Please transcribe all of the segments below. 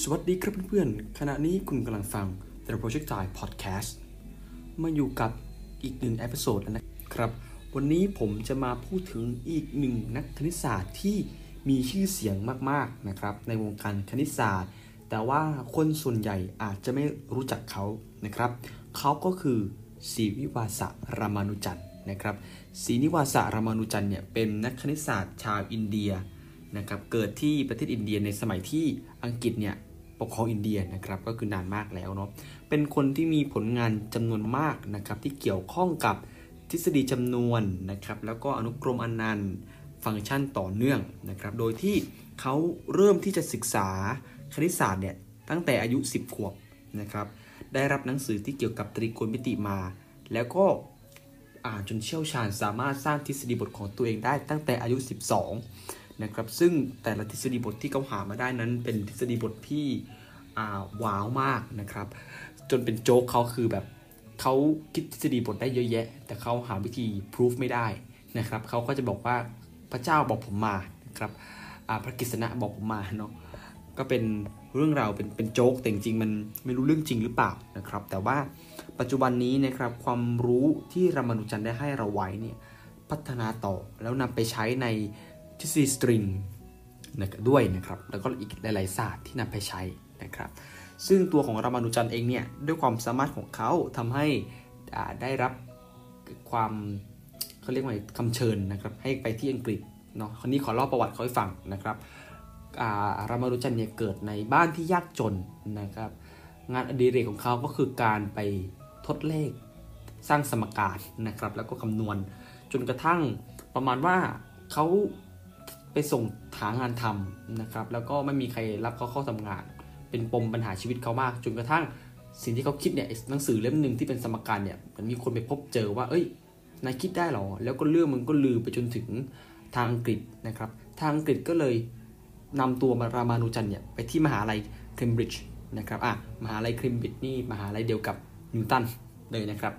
สวัสดีครับเพื่อนๆ ขณะนี้คุณกำลังฟัง The Projectile Podcast มาอยู่กับอีกหนึ่ง episode นะครับ วันนี้ผมจะมาพูดถึงอีกหนึ่งนักคณิตศาสตร์ที่มีชื่อเสียงมากๆนะครับ ในวงการคณิตศาสตร์ แต่ว่าคนส่วนใหญ่อาจจะไม่รู้จักเขานะครับ เขาก็คือศรีวิวาสะรามานุจันทร์นะครับศรีนิวาสะรามานุจันทร์เนี่ยเป็นนักคณิตศาสตร์ชาวอินเดีย นะครับเกิดที่ประเทศอินเดียในสมัยที่อังกฤษเนี่ยปกครองอินเดียนะครับก็คือนานมากแล้วเนาะเป็นคนที่มีผลงานจำนวนมากนะครับที่เกี่ยวข้องกับทฤษฎีจำนวนนะครับแล้วก็อนุกรมอนันต์ฟังก์ชันต่อเนื่องนะครับโดยที่เขาเริ่มที่จะศึกษาคณิตศาสตร์เนี่ยตั้งแต่อายุ 10 ขวบนะครับได้รับหนังสือที่เกี่ยวกับตรีโกณมิติมา แล้วก็อ่านจนเชี่ยวชาญสามารถสร้างทฤษฎีบทของตัวเองได้ตั้งแต่อายุ 12 นะครับซึ่งแต่ละทฤษฎีบทที่เขาหามาได้นั้น เป็นทฤษฎีบทที่ว้าวมากนะครับ จนเป็นโจ๊กเขาคือแบบเขาคิดทฤษฎีบทได้เยอะแยะ แต่เขาหาวิธีพิสูจไม่ได้นะครับเขาก็จะบอกว่าพระเจ้าบอกผมมานะครับพระกฤษณะบอกผมมาเนาะก็เป็นเรื่องราวเป็นเป็นโจ๊กแต่จริงๆมันไม่รู้เรื่องจริงหรือเปล่านะครับ แต่ว่าปัจจุบันนี้นะครับความรู้ที่รามานุจันได้ให้เราไว้เนี่ยพัฒนาต่อแล้วนำไปใช้ใน ทฤษฎีสตริงนะครับด้วยนะครับ แล้วก็อีกหลาย ๆ ศาสตร์ที่นำไปใช้นะครับ ซึ่งตัวของรามานุจันเองเนี่ย ด้วยความสามารถของเขาทำให้ได้รับความเขาเรียกว่าคำเชิญนะครับ ให้ไปที่อังกฤษเนาะคนนี้ขอเล่าประวัติเขาให้ฟังนะครับารามานุจันเนี่ยเกิดในบ้านที่ยากจนนะครับ งานอดิเรกของเขาก็คือการไปทดเลขสร้างสมการนะครับ แล้วก็คำนวณจนกระทั่งประมาณว่าเขา ไปส่งหางานทำนะครับ แล้วก็ไม่มีใครรับเขาเข้าทำงาน เป็นปมปัญหาชีวิตเขามากจนกระทั่งสิ่งที่เขาคิดเนี่ยหนังสือเล่มหนึ่งที่เป็นสมการเนี่ยมันมีคนไปพบเจอว่า เอ้ยนายคิดได้หรอ แล้วก็เรื่องมันก็ลือไปจนถึงทางอังกฤษนะครับ ทางอังกฤษก็เลยนำตัวรามานุจันเนี่ยไปที่มหาลัยเคมบริดจ์นะครับอะมหาลัยเคมบริดจ์นี่มหาลัยเดียวกับนิวตันเลยนะครับ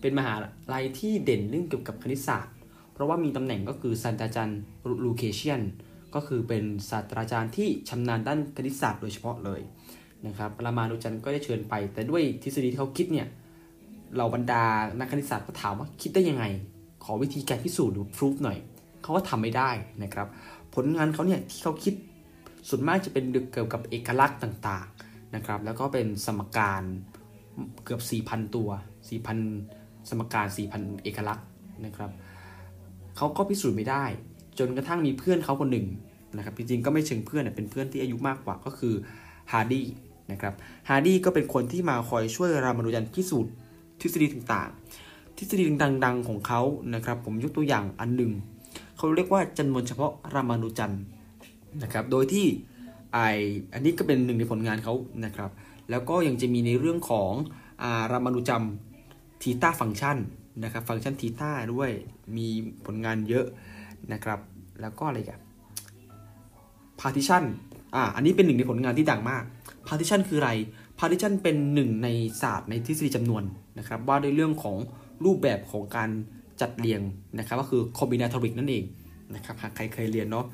เป็นมหาลัยที่เด่นเรื่องเกี่ยวกับคณิตศาสตร์ เพราะว่ามีตำแหน่งก็คือศาสตราจารย์ลูเคเชียน ก็คือเป็นศาสตราจารย์ที่ชำนาญด้านคณิตศาสตร์โดยเฉพาะเลยนะครับรามานุจันก็ได้เชิญไป แต่ด้วยทฤษฎีที่เขาคิดเนี่ยเหล่าบรรดานักคณิตศาสตร์ก็ถามว่าคิดได้ยังไง ขอวิธีการพิสูจน์หรือพิสูจหน่อยเขาก็ทำไม่ได้นะครับ ผลงานเขาเนี่ยที่เขาคิดส่วนมากจะเป็นเกี่ยวกับเอกลักษณ์ต่างๆนะครับ แล้วก็เป็นสมการเกือบ 4,000 ตัว 4,000 สมการ 4,000 เอกลักษณ์นะครับ เขาก็พิสูจน์ไม่ได้ จนกระทั่งมีเพื่อนเขาคนหนึ่งนะครับจริงๆก็ไม่เชิงเพื่อนเป็นเพื่อนที่อายุมากกว่าก็คือฮาร์ดี้นะครับฮาร์ดี้ก็เป็นคนที่มาคอยช่วยรามานุจันพิสูจน์ทฤษฎีต่างๆ ทฤษฎีดังๆของเขานะครับ ผมยกตัวอย่างอันหนึ่งเขาเรียกว่าจำนวนเฉพาะรามานุจันนะครับโดยที่ไออันนี้ก็เป็นหนึ่งในผลงานเขานะครับแล้วก็ยังจะมีในเรื่องของอารามานุจัมทีต้าฟังชันนะครับฟังก์ชันทีต้าด้วยมีผลงานเยอะนะครับ แล้วก็อะไรกัน partition อ่าอันนี้เป็นหนึ่งในผลงานที่ดังมาก partition คืออะไร partition เป็นหนึ่งในศาสตร์ในทฤษฎีจำนวนนะครับว่าด้วยเรื่องของรูปแบบของการจัดเรียงนะครับก็คือ combinatoric นั่นเองนะครับหากใครเคยเรียนเนาะ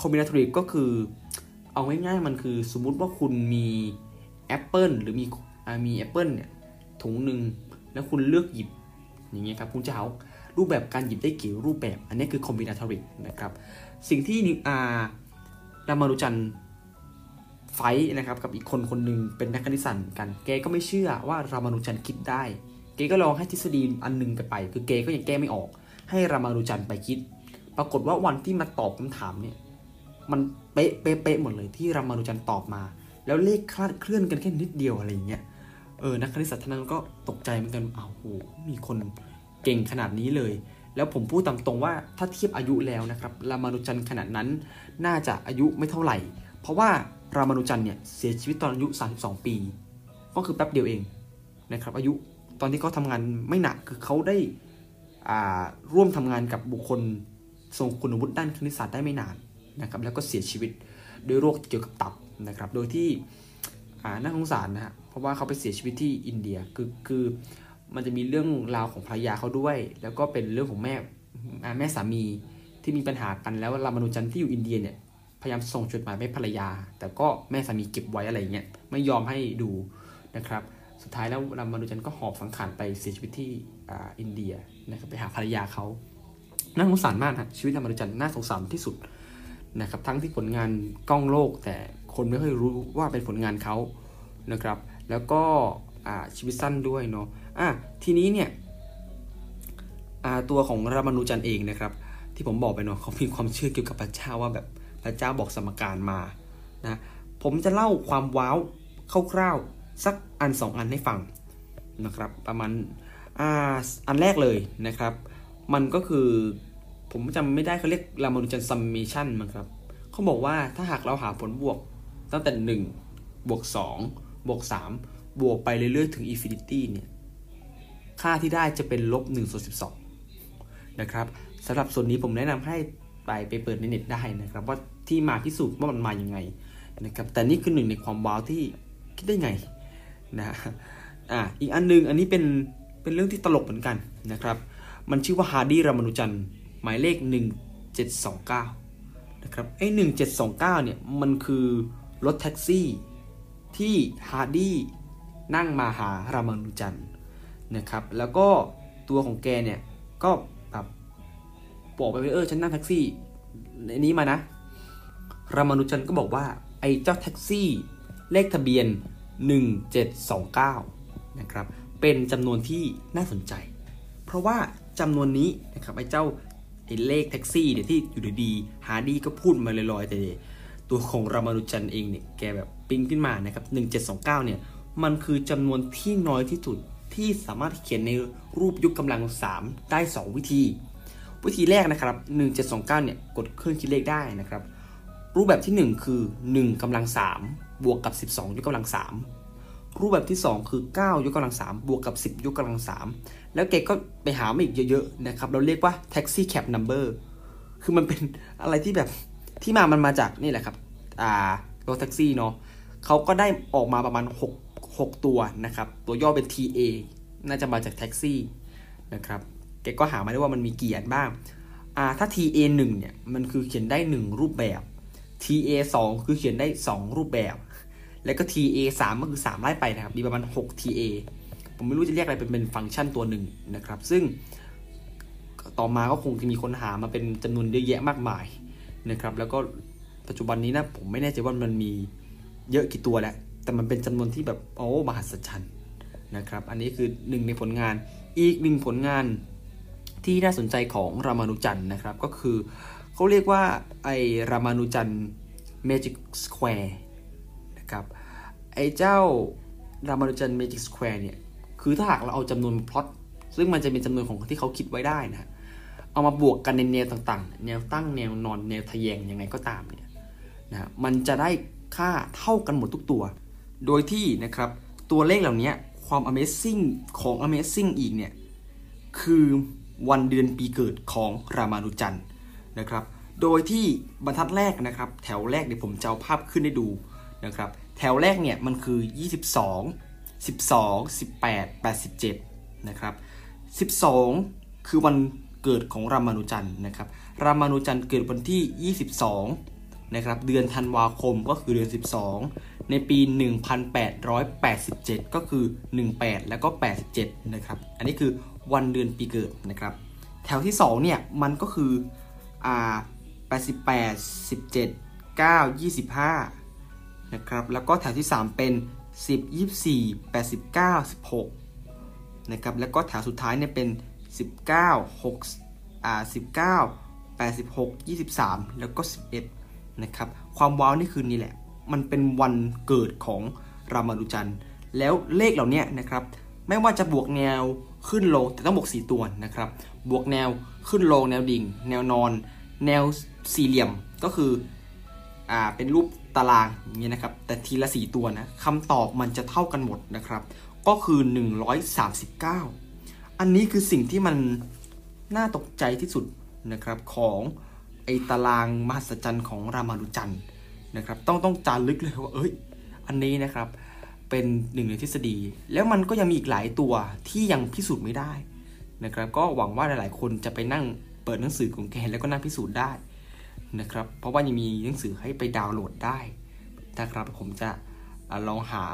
combinatoric ก็คือเอาง่ายๆมันคือสมมุติว่าคุณมีแอปเปิลหรือมีมีแอปเปิลเนี่ยถุงหนึ่งแล้วคุณเลือกหยิบ อย่างเงี้ยครับคุณจะเอารูปแบบการหยิบได้กี่รูปแบบ อันนี้คือ combinatoric นะครับ สิ่งที่อารามานุจันไฟนะครับกับอีกคนคนหนึ่งเป็นนักคณิตศาสตร์กัน แกก็ไม่เชื่อว่ารามานุจันคิดได้เกก็ลองให้ทฤษฎีอันหนึ่งไปไป คือเกก็ยังแก้ไม่ออก ให้รามานุจันไปคิด ปรากฏว่าวันที่มาตอบคำถามเนี่ยมันเป๊ะเป๊ะหมดเลยที่รามานุจันตอบมา แล้วเลขคลาดเคลื่อนกันแค่นิดเดียวอะไรอย่างเงี้ย เออนักคณิตศาสตร์ท่านนั้นก็ตกใจเหมือนกันอ้าวโหมีคนเก่งขนาดนี้เลย แล้วผมพูดตามตรงว่าถ้าเทียบอายุแล้วนะครับรามานุจันขนาดนั้นน่าจะอายุไม่เท่าไหร่ เพราะว่ารามานุจันเนี่ยเสียชีวิตตอนอายุ 32 ปี ก็คือแป๊บเดียวเองนะครับอายุตอนที่เขาทำงานไม่หนักคือเขาได้อ่าร่วมทำงานกับบุคคลทรงคุณวุฒิด้านคณิตศาสตร์ได้ไม่นานนะครับแล้วก็เสียชีวิตด้วยโรคเกี่ยวกับตับนะครับโดยที่ น่าสงสารนะฮะเพราะว่าเขาไปเสียชีวิตที่อินเดียคือคือมันจะมีเรื่องราวของภรรยาเขาด้วย แล้วก็เป็นเรื่องของแม่แม่สามีที่มีปัญหากันแล้วรามานุจันที่อยู่อินเดียเนี่ยพยายามส่งจดหมายไปภรรยา แต่ก็แม่สามีเก็บไว้อะไรเงี้ยไม่ยอมให้ดูนะครับ สุดท้ายแล้วรามานุจันก็หอบสังขารไปเสียชีวิตที่อ่าอินเดียนะครับไปหาภรรยาเขาน่าสงสารมากนะชีวิตรามานุจันน่าสงสารที่สุดนะครับทั้งที่ผลงานกล้องโลกแต่ คนไม่ค่อยรู้ว่าเป็นผลงานเขานะครับ แล้วก็ชีวิตสั้นด้วยเนาะอะทีนี้เนี่ยตัวของรามานุจันเองนะครับ ที่ผมบอกไปเนาะเขามีความเชื่อเกี่ยวกับพระเจ้าว่าแบบพระเจ้าบอกสมการมานะผมจะเล่าความว้าวคร่าวๆสักอันสองอันให้ฟังนะครับประมาณอ่าอันแรกเลยนะครับ มันก็คือผมจำไม่ได้เขาเรียกรามานุจัน summation มั้งครับเขาบอกว่าถ้าหากเราหาผลบวก ตั้งแต่ 1 บวก 2 บวก 3 บวกไปเรื่อยๆ ถึง infinity เนี่ย ค่าที่ได้จะเป็นลบ1ส่วน12 นะครับสำหรับส่วนนี้ผมแนะนำให้ไปไปเปิดในเน็ตได้นะครับ ว่าที่มาพิสูจน์ว่ามันมาอย่างไงนะครับแต่นี่คือหนึ่งในความว้าวที่คิดได้ไงนะอ่าอีกอันนึงอันนี้เป็นเป็นเรื่องที่ตลกเหมือนกันนะครับ มันชื่อว่าฮาร์ดี้รามานุจันหมายเลข 1729นะครับไอ้1729เนี่ยมันคือ รถแท็กซี่ ที่ฮาร์ดี้นั่งมาหารามานุจันนะครับ แล้วก็ตัวของแกเนี่ย ก็แบบบอกไปว่าเออฉันนั่งแท็กซี่ในนี้มานะ รามานุจันก็บอกว่า ไอ้เจ้าแท็กซี่ เลขทะเบียน 1729 นะครับ เป็นจำนวนที่น่าสนใจ เพราะว่าจำนวนนี้นะครับไอ้เจ้าไอ้เลขแท็กซี่เนี่ยที่อยู่ดีๆฮาร์ดี้ก็พูดมาลอยๆแต่ ตัวของรามานุจันเองเนี่ยแกแบบปิ้งขึ้นมานะครับ1729เนี่ยมันคือจำนวนที่น้อยที่สุดที่สามารถเขียนในรูปยกกำลัง 3 ได้ 2 วิธี วิธีแรกนะครับ 1729 เนี่ยกดเครื่องคิดเลขได้นะครับ รูปแบบที่ 1 คือ 1กำลัง 3 บวกกับ 12 ยกกำลัง 3 รูปแบบที่ 2 คือ 9 ยกกำลัง 3 บวกกับ 10 ยกกำลัง 3 แล้วแกก็ไปหามาอีกเยอะๆนะครับ เราเรียกว่า taxi cab number คือมันเป็นอะไรที่แบบ ที่มามันมาจากนี่แหละครับอ่ารถแท็กซี่เนาะเขาก็ได้ออกมาประมาณ 6 6 ตัวนะครับ ตัวย่อเป็น TA น่าจะมาจากแท็กซี่นะครับแกก็หามาได้ว่ามันมีกี่อันบ้างอ่าถ้า TA 1เนี่ยมันคือเขียนได้ 1 รูปแบบ TA 2 คือเขียนได้ 2 รูปแบบ แล้วก็ TA 3ก็คือ 3 ไล่ไปนะครับ มีประมาณ 6 TA ผมไม่รู้จะเรียกอะไรเป็นเป็นฟังก์ชันตัวหนึ่งนะครับ ซึ่งต่อมาก็คงจะมีคนหามาเป็นจำนวนเยอะแยะมากมาย นะครับ แล้วก็ปัจจุบันนี้นะผมไม่แน่ใจว่ามันมีเยอะกี่ตัวแล้วแต่มันเป็นจำนวนที่แบบโอ้มหัศจรรย์นะครับ อันนี้คือหนึ่งในผลงาน อีกหนึ่งผลงานที่น่าสนใจของรามานุจันนะครับ ก็คือเขาเรียกว่าไอรามานุจัน Magic Square นะครับ ไอเจ้ารามานุจัน Magic Square เนี่ย คือถ้าหากเราเอาจำนวนพล็อตซึ่งมันจะเป็นจำนวนของที่เขาคิดไว้ได้นะ เอามาบวกกันในแนวต่างๆ แนวตั้งแนวนอนแนวทะแยงยังไงก็ตามเนี่ยนะมันจะได้ค่าเท่ากันหมดทุกตัว โดยที่นะครับตัวเลขเหล่านี้ความ Amazing ของ Amazing อีกเนี่ยคือวันเดือนปีเกิดของรามานุจันนะครับ โดยที่บรรทัดแรกนะครับแถวแรกเดี๋ยวผมจะเอาภาพขึ้นให้ดูนะครับแถวแรกเนี่ยมันคือ 22 12 18 87นะครับ12 คือวัน เกิดของรามานุจันนะครับรามานุจันเกิดวันที่ 22 นะครับเดือนธันวาคมก็คือเดือน 12 ในปี 1887 ก็คือ 18 แล้วก็ 87 นะครับ อันนี้คือวันเดือนปีเกิดนะครับ แถวที่ 2 เนี่ย มันก็คืออ่า88 17 9 25 นะครับ แล้วก็แถวที่ 3 เป็น 10 24 89 16 นะครับ แล้วก็แถวสุดท้ายเนี่ยเป็น 19 6อ่า19 86 23 แล้วก็ 11 นะครับ ความว้าวนี่คือนี่แหละ มันเป็นวันเกิดของรามานุจันแล้วเลขเหล่านี้นะครับ ไม่ว่าจะบวกแนวขึ้นลงแต่ต้องบวก 4 ตัวนะครับ บวกแนวขึ้นลงแนวดิ่ง แนวนอน แนวสี่เหลี่ยมก็คืออ่าเป็นรูปตารางอย่างเงี้ยนะครับ แต่ทีละ 4 ตัวนะคำตอบมันจะเท่ากันหมดนะครับ ก็คือ 139 อันนี้คือสิ่งที่มันน่าตกใจที่สุดนะครับของไอตารางมหัศจรรย์ของรามานุจันนะครับ ต้องต้องจารึกเลยว่าเอ้ย อันนี้นะครับเป็นหนึ่งในทฤษฎี แล้วมันก็ยังมีอีกหลายตัวที่ยังพิสูจน์ไม่ได้นะครับ ก็หวังว่าหลาย ๆ คนจะไปนั่งเปิดหนังสือของแกแล้วก็นั่งพิสูจน์ได้นะครับ เพราะว่ายังมีหนังสือให้ไปดาวน์โหลดได้นะครับผมจะลองหา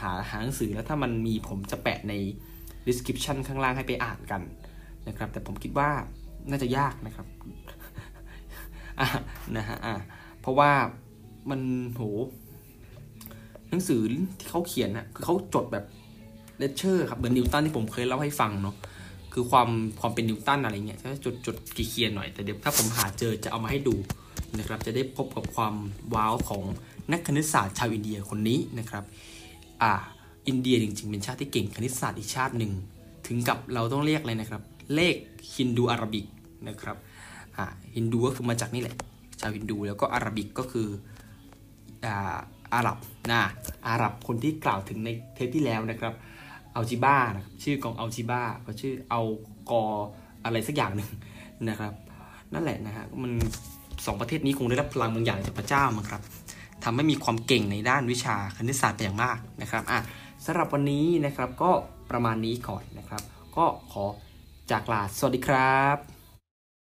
หาหาหนังสือแล้วถ้ามันมีผมจะแปะใน description ข้างล่างให้ไปอ่านกันนะครับ แต่ผมคิดว่าน่าจะยากนะครับนะฮะอะเพราะว่ามันโหหนังสือที่เขาเขียนนะคือเขาจดแบบเลคเชอร์ครับเหมือนนิวตันที่ผมเคยเล่าให้ฟังเนาะคือความความเป็นนิวตันอะไรเงี้ยจะจดจดขีดเขียนหน่อยแต่เดี๋ยวถ้าผมหาเจอจะเอามาให้ดูนะครับ จะได้พบกับความว้าวของนักคณิตศาสตร์ชาวอินเดียคนนี้นะครับ อ่า อินเดียจริงๆ เป็นชาติที่เก่งคณิตศาสตร์อีกชาติหนึ่ง ถึงกับเราต้องเรียกเลยนะครับ เลขฮินดูอาราบิกนะครับอ่าฮินดูก็คือมาจากนี่แหละ ชาวฮินดูแล้วก็อาราบิกก็คืออ่าอาหรับนะอาหรับคนที่กล่าวถึงในเทปที่แล้วนะครับอัลจิบ้านะครับชื่อกองอัลจิบ้าเขาชื่อเอากออะไรสักอย่างหนึ่งนะครับ นั่นแหละนะฮะมันสองประเทศนี้คงได้รับพลังบางอย่างจากพระเจ้ามั้งครับทำให้มีความเก่งในด้านวิชาคณิตศาสตร์เป็นอย่างมากนะครับอะ สำหรับวันนี้นะครับก็ประมาณนี้ก่อนนะครับ ก็ขอจากลาสวัสดีครับ